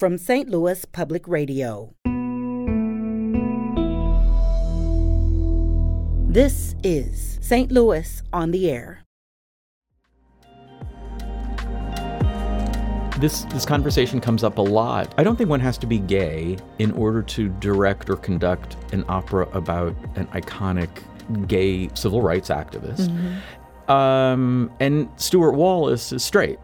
from St. Louis Public Radio. This is St. Louis on the Air. This this conversation comes up a lot. I don't think one has to be gay in order to direct or conduct an opera about an iconic gay civil rights activist. Mm-hmm. Um, and Stewart Wallace is straight,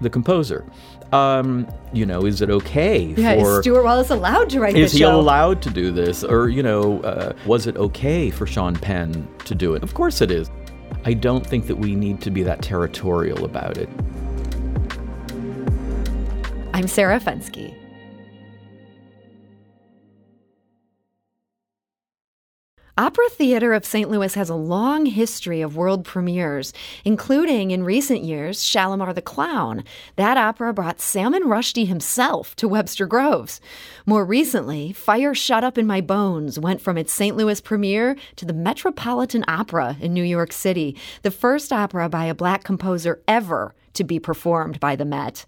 the composer um, you know, is it okay yeah, for is Stewart Wallace allowed to write this? is he show? allowed to do this, or you know, uh, was it okay for Sean Penn to do it? Of course it is. I don't think that we need to be that territorial about it. I'm Sarah Fenske. Opera Theater of St. Louis has a long history of world premieres, including in recent years Shalimar the Clown. That opera brought Salman Rushdie himself to Webster Groves. More recently, Fire Shut Up in My Bones went from its St. Louis premiere to the Metropolitan Opera in New York City, the first opera by a black composer ever to be performed by the Met.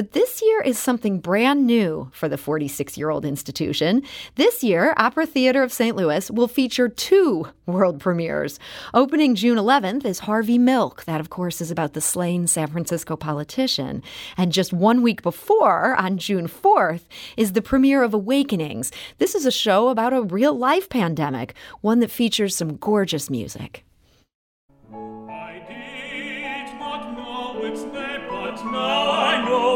But this year is something brand new for the 46 year old institution. This year, Opera Theater of St. Louis will feature two world premieres. Opening June 11th is Harvey Milk. That, of course, is about the slain San Francisco politician. And just one week before, on June 4th, is the premiere of Awakenings. This is a show about a real life pandemic, one that features some gorgeous music. And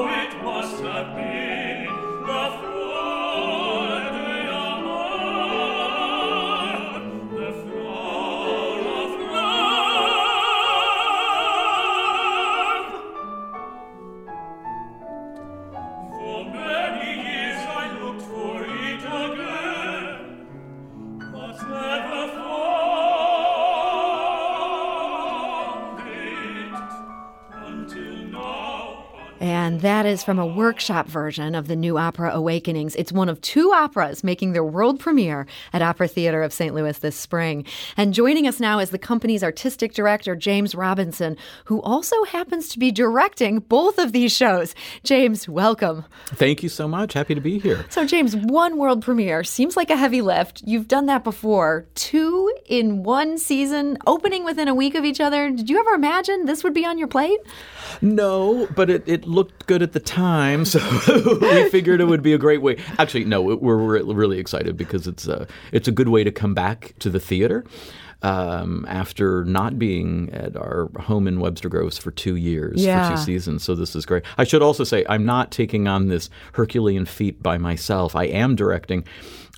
that is from a workshop version of the new opera Awakenings. It's one of two operas making their world premiere at Opera Theater of St. Louis this spring. And joining us now is the company's artistic director, James Robinson, who also happens to be directing both of these shows. James, welcome. Thank you so much. Happy to be here. So, James, one world premiere seems like a heavy lift. You've done that before. Two in one season, opening within a week of each other. Did you ever imagine this would be on your plate? No, but it, it looked good at the time, so we figured it would be a great way. Actually, no, we're, really excited because it's a, it's a good way to come back to the theater. Um, after not being at our home in Webster Groves for two years, yeah. for two seasons. So this is great. I should also say I'm not taking on this Herculean feat by myself. I am directing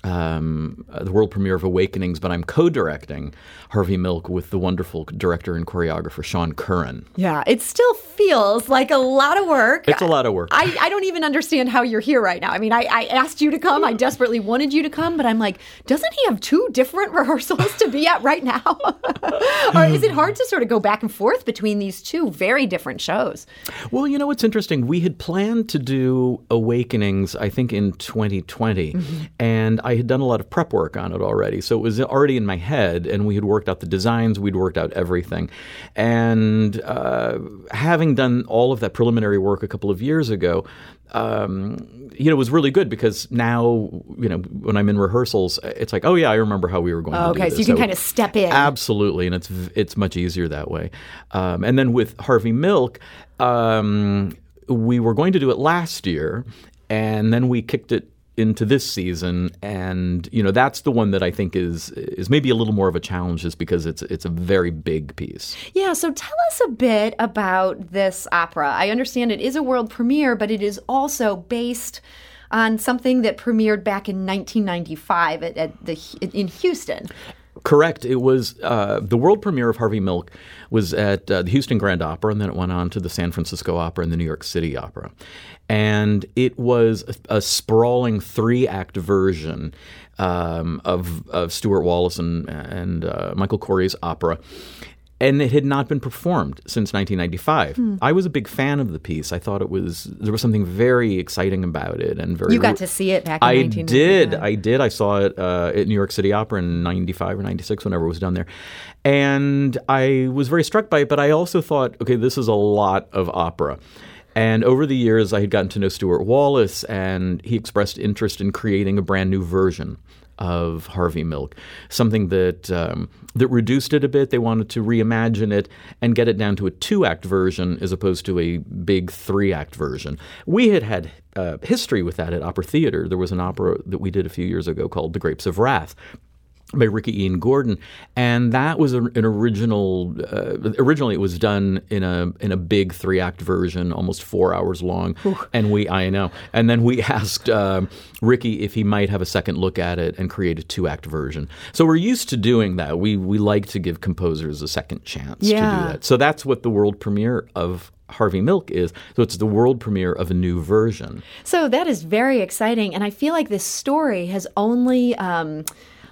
um, the world premiere of Awakenings, but I'm co-directing Harvey Milk with the wonderful director and choreographer Sean Curran. Yeah, it still feels like a lot of work. It's a lot of work. I, I don't even understand how you're here right now. I mean, I, I asked you to come. I desperately wanted you to come, but I'm like, doesn't he have two different rehearsals to be at right now? or is it hard to sort of go back and forth between these two very different shows? Well, you know what's interesting? We had planned to do Awakenings, I think, in 2020, mm-hmm. and I had done a lot of prep work on it already. So it was already in my head, and we had worked out the designs, we'd worked out everything. And uh, having done all of that preliminary work a couple of years ago, um, you know, it was really good because now, you know, when I'm in rehearsals, it's like, oh yeah, I remember how we were going oh, to do okay, so you can so kind of step in. Absolutely, and it's it's much easier that way. Um, and then with Harvey Milk, um, we were going to do it last year, and then we kicked it into this season, and you know that's the one that I think is is maybe a little more of a challenge, just because it's it's a very big piece. Yeah. So tell us a bit about this opera. I understand it is a world premiere, but it is also based on something that premiered back in 1995 at, at the in Houston. Correct. It was uh, the world premiere of Harvey Milk was at uh, the Houston Grand Opera, and then it went on to the San Francisco Opera and the New York City Opera and it was a, a sprawling three-act version um, of, of Stewart Wallace and, and uh, Michael Korie's opera. And it had not been performed since 1995. Hmm. I was a big fan of the piece. I thought it was there was something very exciting about it, and very. You got to see it back. in I did. I did. I saw it uh, at New York City Opera in '95 or '96, whenever it was done there, and I was very struck by it. But I also thought, okay, this is a lot of opera And over the years, I had gotten to know Stewart Wallace, and he expressed interest in creating a brand new version of Harvey Milk, something that um, that reduced it a bit. They wanted to reimagine it and get it down to a two-act version as opposed to a big three-act version. We had had uh, history with that at Opera Theater. There was an opera that we did a few years ago called The Grapes of Wrath, by Ricky Ian Gordon, and that was an original. Uh, originally, it was done in a in a big three act version, almost four hours long. Ooh. And we, I know, and then we asked uh, Ricky if he might have a second look at it and create a two act version. So we're used to doing that. We we like to give composers a second chance yeah. to do that. So that's what the world premiere of Harvey Milk is. So it's the world premiere of a new version. So that is very exciting, and I feel like this story has only. Um,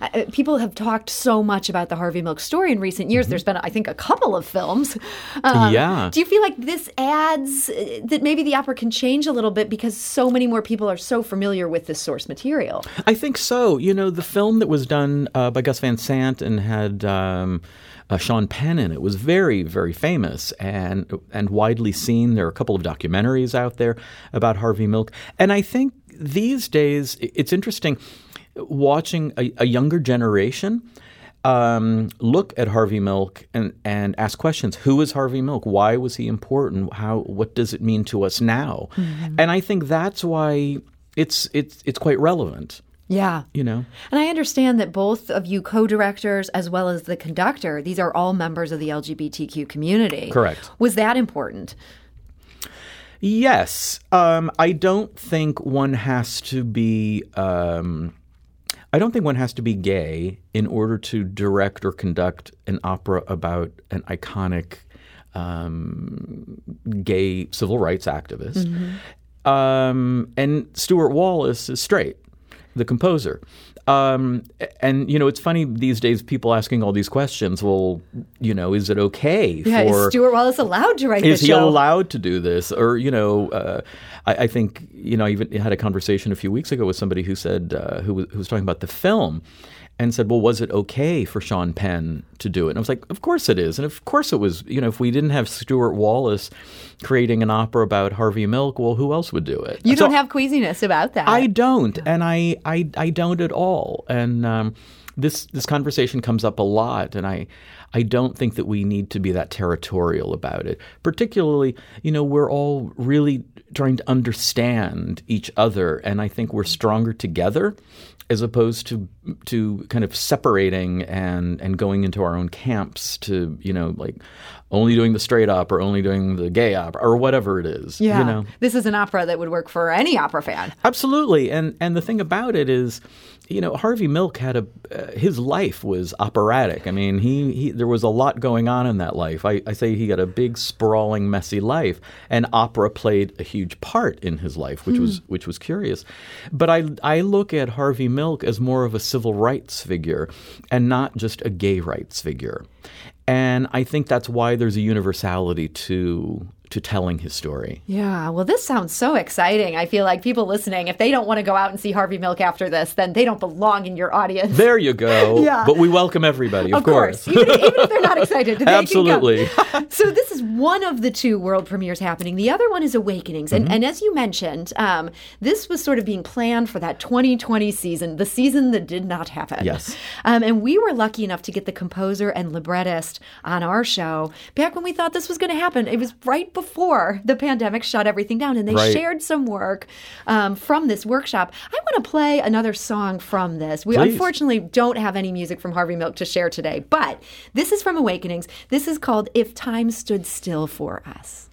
uh, people have talked so much about the Harvey Milk story in recent years. Mm-hmm. There's been, I think, a couple of films. Um, yeah. Do you feel like this adds uh, that maybe the opera can change a little bit because so many more people are so familiar with this source material? I think so. You know, the film that was done uh, by Gus Van Sant and had. Um, uh, Sean Penn in it was very, very famous and and widely seen. There are a couple of documentaries out there about Harvey Milk, and I think these days it's interesting watching a, a younger generation um, look at Harvey Milk and, and ask questions. Who is Harvey Milk? Why was he important? How what does it mean to us now? Mm-hmm. And I think that's why it's it's it's quite relevant. Yeah. You know. And I understand that both of you co-directors as well as the conductor, these are all members of the LGBTQ community. Correct. Was that important? Yes. Um, I don't think one has to be um, I don't think one has to be gay in order to direct or conduct an opera about an iconic um, gay civil rights activist. Mm-hmm. Um, and Stewart Wallace is straight, the composer. Um, and you know, it's funny these days. People asking all these questions. Well, you know, is it okay? Yeah, for, is Stewart Wallace allowed to write? Is he show? allowed to do this? Or you know, uh, I, I, think you know, I even had a conversation a few weeks ago with somebody who said uh, who, was, who was talking about the film, and said, "Well, was it okay for Sean Penn to do it?" And I was like, "Of course it is." And of course it was. You know, if we didn't have Stewart Wallace creating an opera about Harvey Milk, well, who else would do it? You so don't have queasiness about that. I don't, and I I, I don't at all. And um, this this conversation comes up a lot, and I I don't think that we need to be that territorial about it. Particularly, you know, we're all really trying to understand each other, and I think we're stronger together as opposed to to kind of separating and and going into our own camps to you know like only doing the straight opera, only doing the gay opera, or whatever it is. Yeah, you know? this is an opera that would work for any opera fan. Absolutely, and and the thing about it is, you know, Harvey Milk had a uh, his life was operatic. I mean, he, he there was a lot going on in that life. I, I say he had a big, sprawling, messy life, and opera played a huge part in his life, which hmm. was which was curious. But I I look at Harvey Milk as more of a civil rights figure, and not just a gay rights figure. And I think that's why there's a universality to to telling his story. Yeah, well, this sounds so exciting. I feel like people listening, if they don't want to go out and see Harvey Milk after this, then they don't belong in your audience. There you go. yeah. But we welcome everybody, of, of course. course. Even, even, if they're not excited, they Absolutely. so this is one of the two world premieres happening. The other one is Awakenings. And, mm-hmm. and as you mentioned, um, this was sort of being planned for that 2020 season, the season that did not happen. Yes. Um, and we were lucky enough to get the composer and librettist on our show back when we thought this was going to happen. It was right before before the pandemic shut everything down, and they right. shared some work um, from this workshop. I want to play another song from this. We Please. unfortunately don't have any music from Harvey Milk to share today, but this is from Awakenings. This is called If Time Stood Still for Us.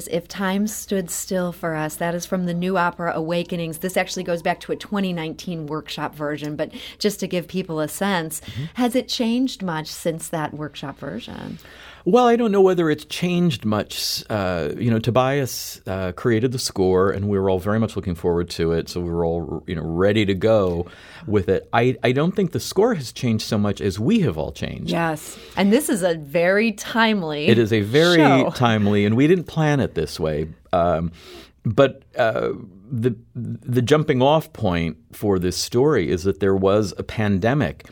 Is If Time Stood Still for Us. That is from the new opera Awakenings. This actually goes back to a 2019 workshop version, but just to give people a sense, mm-hmm. has it changed much since that workshop version? Well, I don't know whether it's changed much. Uh, you know, Tobias uh, created the score, and we were all very much looking forward to it. So we were all, you know, ready to go with it. I, I don't think the score has changed so much as we have all changed. Yes, and this is a very timely. It is a very show. timely, and we didn't plan it this way. Um, but uh, the the jumping off point for this story is that there was a pandemic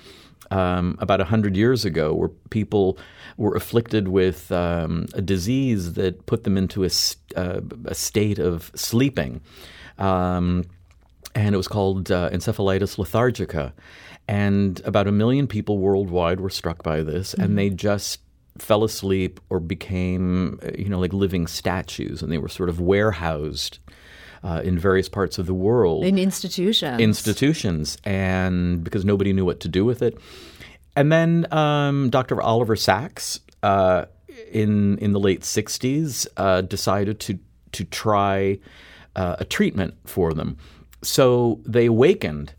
um, about hundred years ago where people were afflicted with um, a disease that put them into a, uh, a state of sleeping. Um, and it was called uh, encephalitis lethargica. And about a million people worldwide were struck by this, mm-hmm. and they just fell asleep or became, uh, you know, like living statues, and they were sort of warehoused uh, in various parts of the world. In institutions. Institutions, and because nobody knew what to do with it. And then um, Dr. Oliver Sacks uh, in in the late '60s uh, decided to to try uh, a treatment for them. So they awakened,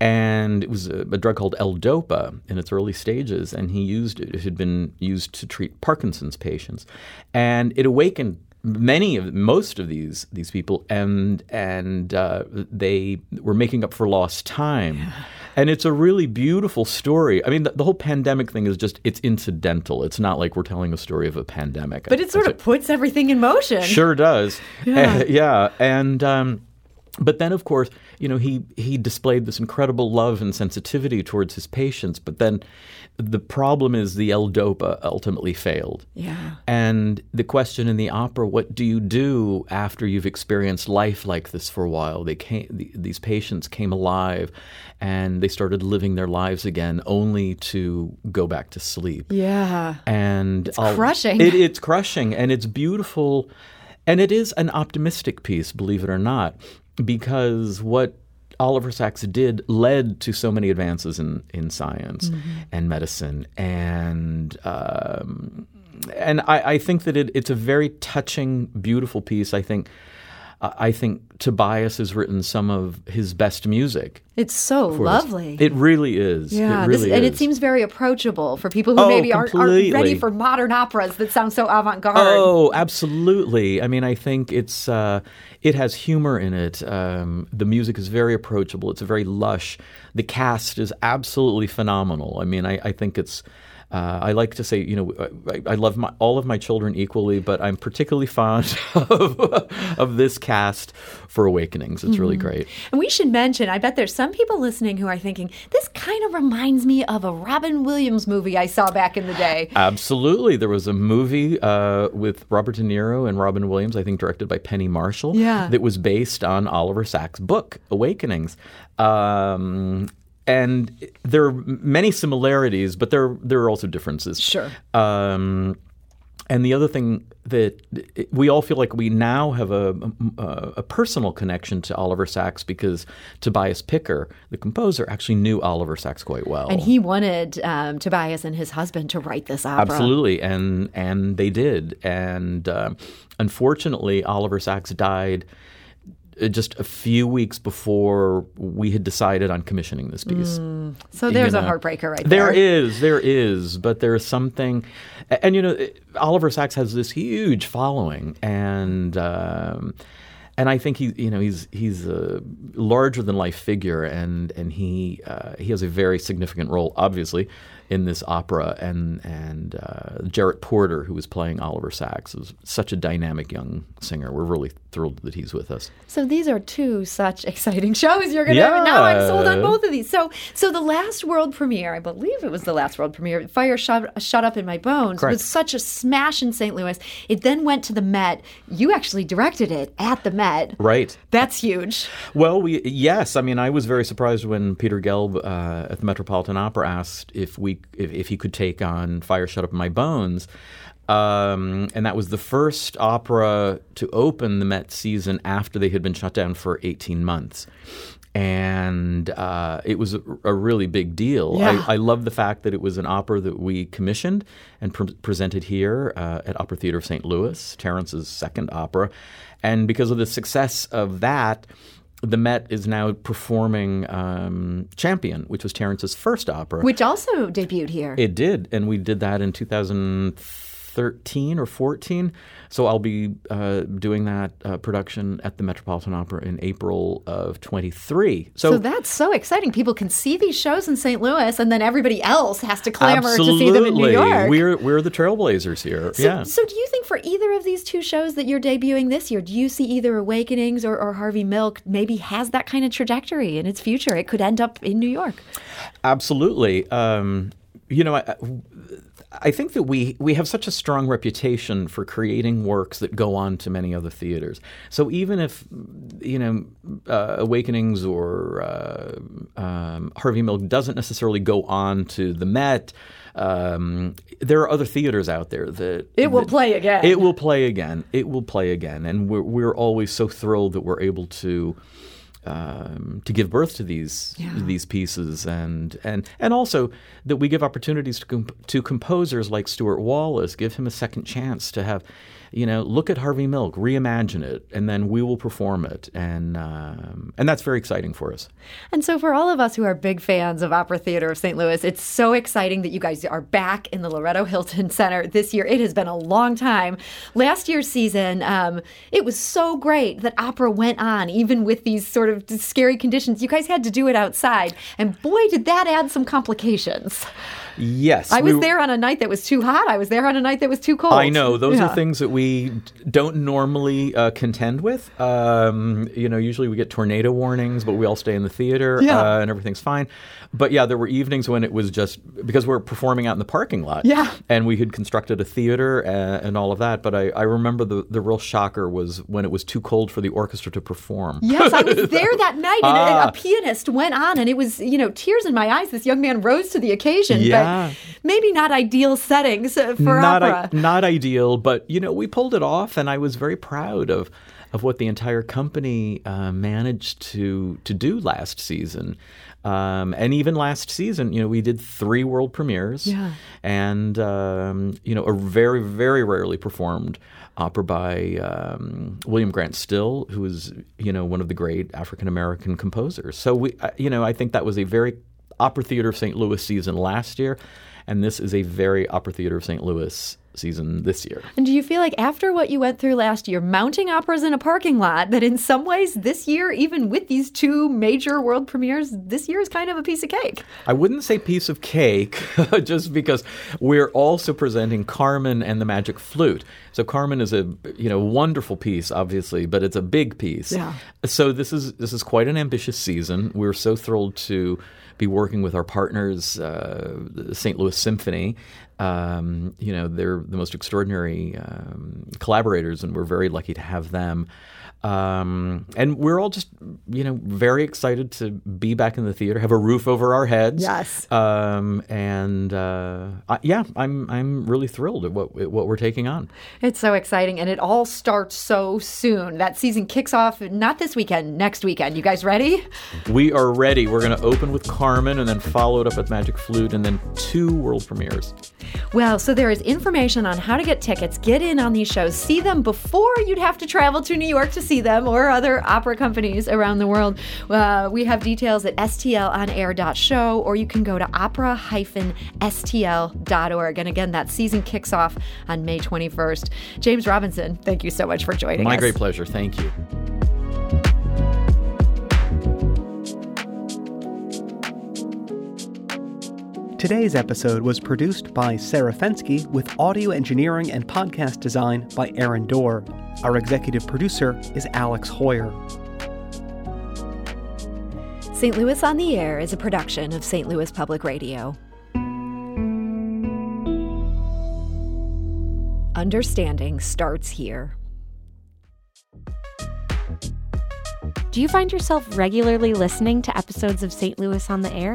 and it was a, a, drug called L-Dopa in its early stages, and he used it. It had been used to treat Parkinson's patients, and it awakened many of most of these these people, and and uh, they were making up for lost time. Yeah. And it's a really beautiful story. I mean, the, the, whole pandemic thing is just, it's incidental. It's not like we're telling a story of a pandemic. But it sort of puts everything in motion. Sure does. Yeah. Uh, yeah. And, um, but then, of course, you know, he, he displayed this incredible love and sensitivity towards his patients. But then the problem is the L-Dopa ultimately failed. Yeah. And the question in the opera, what do you do after you've experienced life like this for a while? They came, the, these patients came alive and they started living their lives again only to go back to sleep. Yeah. And it's crushing. It, it's crushing and it's beautiful. And it is an optimistic piece, believe it or not, because what Oliver Sacks did led to so many advances in, in science mm-hmm. and medicine. And um, and I, I, think that it, it's a very touching, beautiful piece. I think I think Tobias has written some of his best music. It's so lovely. It really is. Yeah, it really this, and it seems very approachable for people who oh, maybe aren't, aren't, ready for modern operas that sound so avant-garde. Oh, absolutely. I mean, I think it's uh, it has humor in it. Um, the music is very approachable. It's very lush. The cast is absolutely phenomenal. I mean, I, I think it's uh, I like to say, you know, I, I, love my, all of my children equally, but I'm particularly fond of, of this cast for Awakenings. It's mm-hmm. really great. And we should mention, I bet there's some people listening who are thinking, this kind of reminds me of a Robin Williams movie I saw back in the day. Absolutely. There was a movie uh, with Robert De Niro and Robin Williams, I think directed by Penny Marshall, yeah. that was based on Oliver Sacks' book, Awakenings. Um, and there are many similarities, but there there are also differences. Sure. Um, and the other thing that we all feel like we now have a, a, a, personal connection to Oliver Sacks because Tobias Picker, the composer, actually knew Oliver Sacks quite well, and he wanted um, Tobias and his husband to write this opera. Absolutely, and and they did. And um, unfortunately, Oliver Sacks died just a few weeks before we had decided on commissioning this piece. Mm. So there's you know, a heartbreaker right there. There is, there is, but there's something, and you know, Oliver Sacks has this huge following, and um, and I think he, you know, he's he's a larger than life figure, and and he uh, he has a very significant role, obviously, in this opera, and and uh, Jarrett Porter, who was playing Oliver Sacks, is such a dynamic young singer. We're really thrilled that he's with us. So these are two such exciting shows. You're gonna yeah. now I'm sold on both of these. So so the last world premiere, I believe it was the last world premiere, Fire Shut, Shut Up in My Bones, Correct. was such a smash in St. Louis. It then went to the Met. You actually directed it at the Met. Right. That's huge. Well, we yes, I mean I was very surprised when Peter Gelb uh, at the Metropolitan Opera asked if we if, if he could take on Fire Shut Up My Bones. Um, and that was the first opera to open the Met season after they had been shut down for 18 months. and uh, it was a, a, really big deal. Yeah. I, I love the fact that it was an opera that we commissioned and pre- presented here uh, at Opera Theater of St. Louis, Terence's second opera. And because of the success of that, the Met is now performing um, Champion, which was Terence's first opera. Which also debuted here. It did, and we did that in 2013 or 14. So I'll be uh, doing that uh, production at the Metropolitan Opera in April of 23. So, so, that's so exciting. People can see these shows in St. Louis, and then everybody else has to clamor absolutely. to see them in New York. We're we're the trailblazers here. So, yeah. So do you think for either of these two shows that you're debuting this year, do you see either Awakenings or, or Harvey Milk maybe has that kind of trajectory in its future? It could end up in New York. Absolutely. Um, you know, I, I think that we we have such a strong reputation for creating works that go on to many other theaters. So even if you know uh, Awakenings or uh, um, Harvey Milk doesn't necessarily go on to the Met. Um, there are other theaters out there that it will that, play again. It will play again. It will play again, and we're we're always so thrilled that we're able to um, to give birth to these yeah. these pieces, and and and also that we give opportunities to comp- to composers like Stewart Wallace, give him a second chance to have you know, look at Harvey Milk, reimagine it, and then we will perform it, and um, and that's very exciting for us. And so, for all of us who are big fans of Opera Theater of St. Louis, it's so exciting that you guys are back in the Loretto Hilton Center this year. It has been a long time. Last year's season, um, it was so great that opera went on, even with these sort of scary conditions. You guys had to do it outside, and boy, did that add some complications. Yes. I was we, there on a night that was too hot. I was there on a night that was too cold. I know. Those yeah. are things that we don't normally uh, contend with. Um, you know, usually we get tornado warnings, but we all stay in the theater yeah. uh, and everything's fine. But yeah, there were evenings when it was just because we are performing out in the parking lot. Yeah. And we had constructed a theater and, and all of that. But I, I remember the, the real shocker was when it was too cold for the orchestra to perform. Yes, I was there that night and ah. a, a pianist went on and it was, you know, tears in my eyes. This young man rose to the occasion. Yeah. But maybe not ideal settings for not opera. I- not ideal, but you know, we pulled it off, and I was very proud of of what the entire company uh, managed to to do last season. Um, and even last season, you know, we did three world premieres, yeah. and um, you know, a very, very rarely performed opera by um, William Grant Still, who is you know one of the great African American composers. So we, uh, you know, I think that was a very Opera Theater of St. Louis season last year, and this is a very Opera Theater of St. Louis season this year. And do you feel like after what you went through last year, mounting operas in a parking lot, that in some ways this year, even with these two major world premieres, this year is kind of a piece of cake? I wouldn't say piece of cake, just because we're also presenting Carmen and the Magic Flute. So Carmen is a you know wonderful piece, obviously, but it's a big piece. Yeah. So this is this is quite an ambitious season. We're so thrilled to be working with our partners, uh, the St. Louis Symphony. Um, you know, they're the most extraordinary um, collaborators, and we're very lucky to have them. Um, and we're all just, you know, very excited to be back in the theater, have a roof over our heads. Yes. Um, and uh, I, yeah, I'm I'm really thrilled at what at what we're taking on. It's so exciting, and it all starts so soon. That season kicks off not this weekend, next weekend. You guys ready? We are ready. We're going to open with Carmen, and then follow it up with Magic Flute, and then two world premieres. Well, so there is information on how to get tickets, get in on these shows, see them before you'd have to travel to New York to see them or other opera companies around the world. Uh, we have details at stlonair.show or you can go to opera-stl.org. And again, that season kicks off on May 21st. James Robinson, thank you so much for joining My us. My great pleasure. Thank you. Today's episode was produced by Sarah Fenske with audio engineering and podcast design by Aaron Doerr. Our executive producer is Alex Heuer. St. Louis on the Air is a production of St. Louis Public Radio. Understanding starts here. Do you find yourself regularly listening to episodes of St. Louis on the Air?